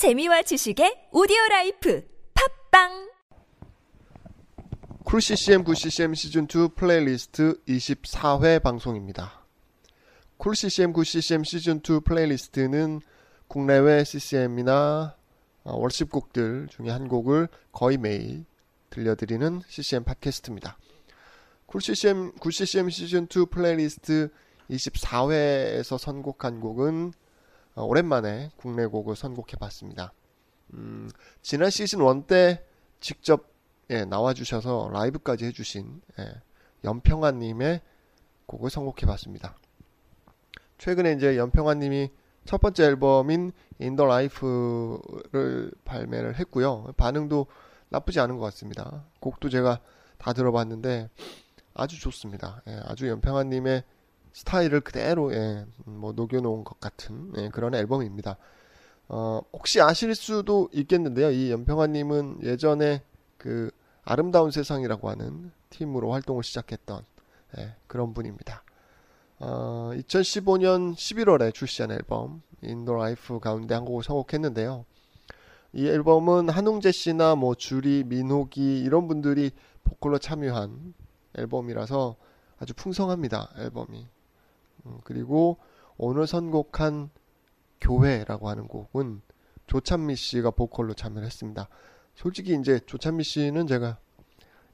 재미와 지식의 오디오 life 팟빵 Cool CCM 9 CCM 시즌 2 플레이리스트 24회 방송입니다. Cool CCM 9 CCM 시즌 2 playlist는 국내외 CCM이나 어, worship곡들 중에 한 곡을 거의 매일 들려드리는 CCM 팟캐스트입니다. Cool CCM 9 CCM 시즌 2 플레이리스트 24회에서 선곡한 곡은 어, 오랜만에 국내 곡을 선곡해봤습니다. 음, 지난 시즌 1 때 직접 예, 나와주셔서 라이브까지 해주신 예, 염평안님의 곡을 선곡해봤습니다. 최근에 이제 염평안님이 첫 번째 앨범인 In the Life를 발매를 했고요. 반응도 나쁘지 않은 것 같습니다. 곡도 제가 다 들어봤는데 아주 좋습니다. 예, 아주 염평안님의 스타일을 그대로 예, 뭐 녹여놓은 것 같은 예, 그런 앨범입니다. 어, 혹시 아실 수도 있겠는데요. 이 염평안님은 예전에 그 아름다운 세상이라고 하는 팀으로 활동을 시작했던 예, 그런 분입니다. 어, 2015년 11월에 출시한 앨범 In the Life 가운데 한 곡을 선곡했는데요. 이 앨범은 한웅재 씨나 뭐 주리, 민호기 이런 분들이 보컬로 참여한 앨범이라서 아주 풍성합니다. 앨범이. 음, 그리고 오늘 선곡한 교회라고 하는 곡은 조찬미 씨가 보컬로 참여를 했습니다. 솔직히 이제 조찬미 씨는 제가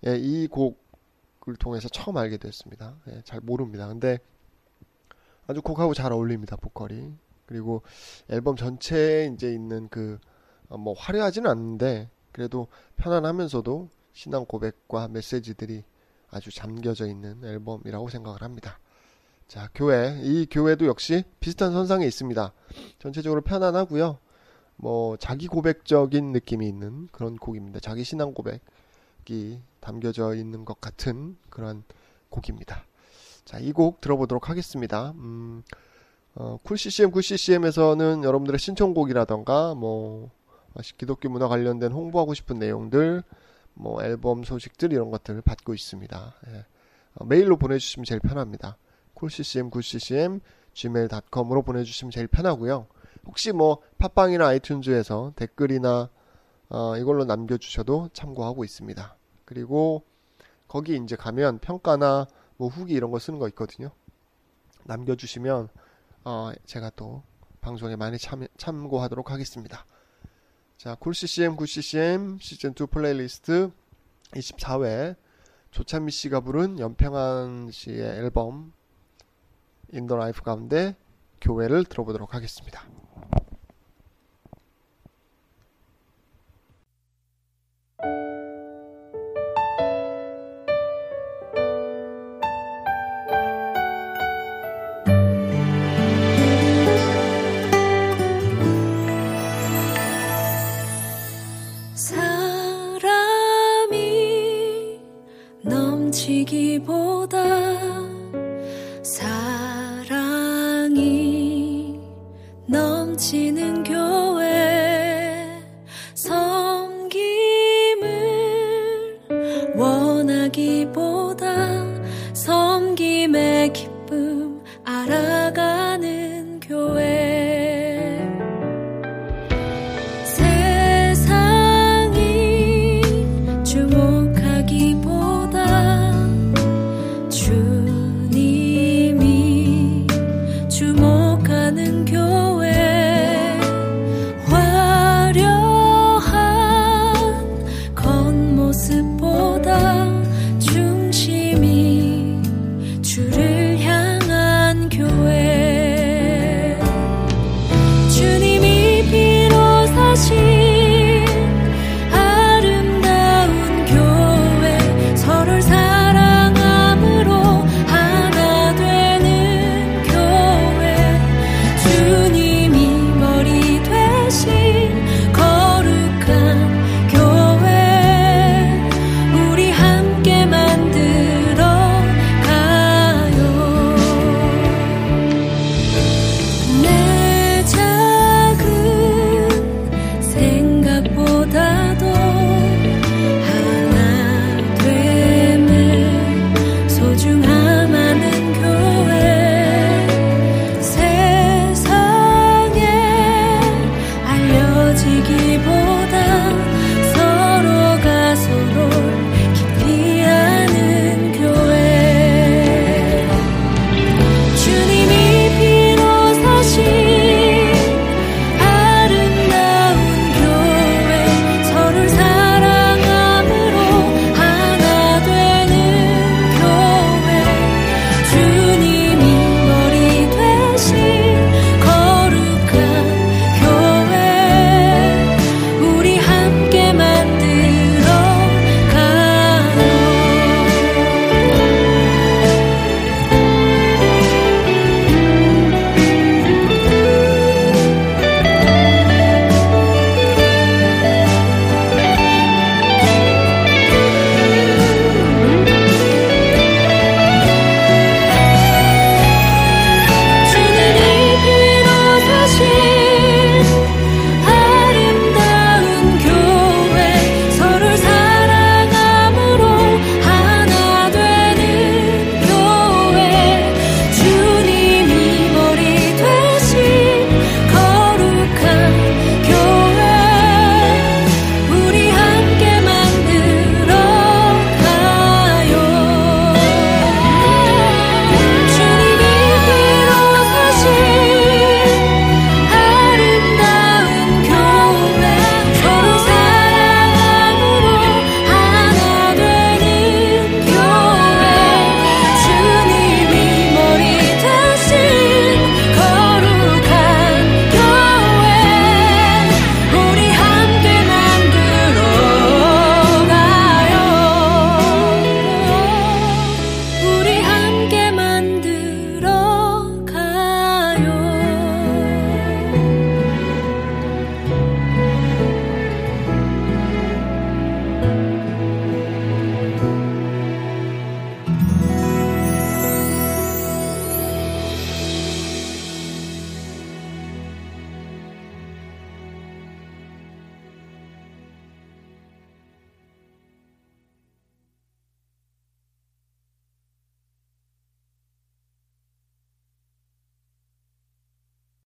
예, 이 곡을 통해서 처음 알게 됐습니다. 예, 잘 모릅니다. 근데 아주 곡하고 잘 어울립니다. 보컬이. 그리고 앨범 전체에 이제 있는 그, 어, 뭐 화려하지는 않는데, 그래도 편안하면서도 신앙 고백과 메시지들이 아주 잠겨져 있는 앨범이라고 생각을 합니다. 자, 교회. 이 교회도 역시 비슷한 선상에 있습니다. 전체적으로 편안하고요. 뭐 자기 고백적인 느낌이 있는 그런 곡입니다. 자기 신앙 고백이 담겨져 있는 것 같은 그런 곡입니다. 자, 이 곡 들어보도록 하겠습니다. 음, 어, Cool CCM, Cool CCM에서는 여러분들의 신청곡이라던가 뭐 기독교 문화 관련된 홍보하고 싶은 내용들, 뭐 앨범 소식들 이런 것들을 받고 있습니다. 예. 어, 메일로 보내주시면 제일 편합니다. coolccm, coolccm, gmail.com으로 보내주시면 제일 편하고요. 혹시 뭐 팟빵이나 iTunes에서 댓글이나 어, 이걸로 남겨주셔도 참고하고 있습니다. 그리고 거기 이제 가면 평가나 뭐 후기 이런 거 쓰는 거 있거든요. 남겨주시면 어, 제가 또 방송에 많이 참, 참고하도록 하겠습니다. 자, 쿨CCM, 쿨CCM 시즌2 플레이리스트 24회 조찬미 씨가 부른 연평한 씨의 앨범 In the Life 가운데 교회를 들어보도록 하겠습니다. 사람이 넘치기보다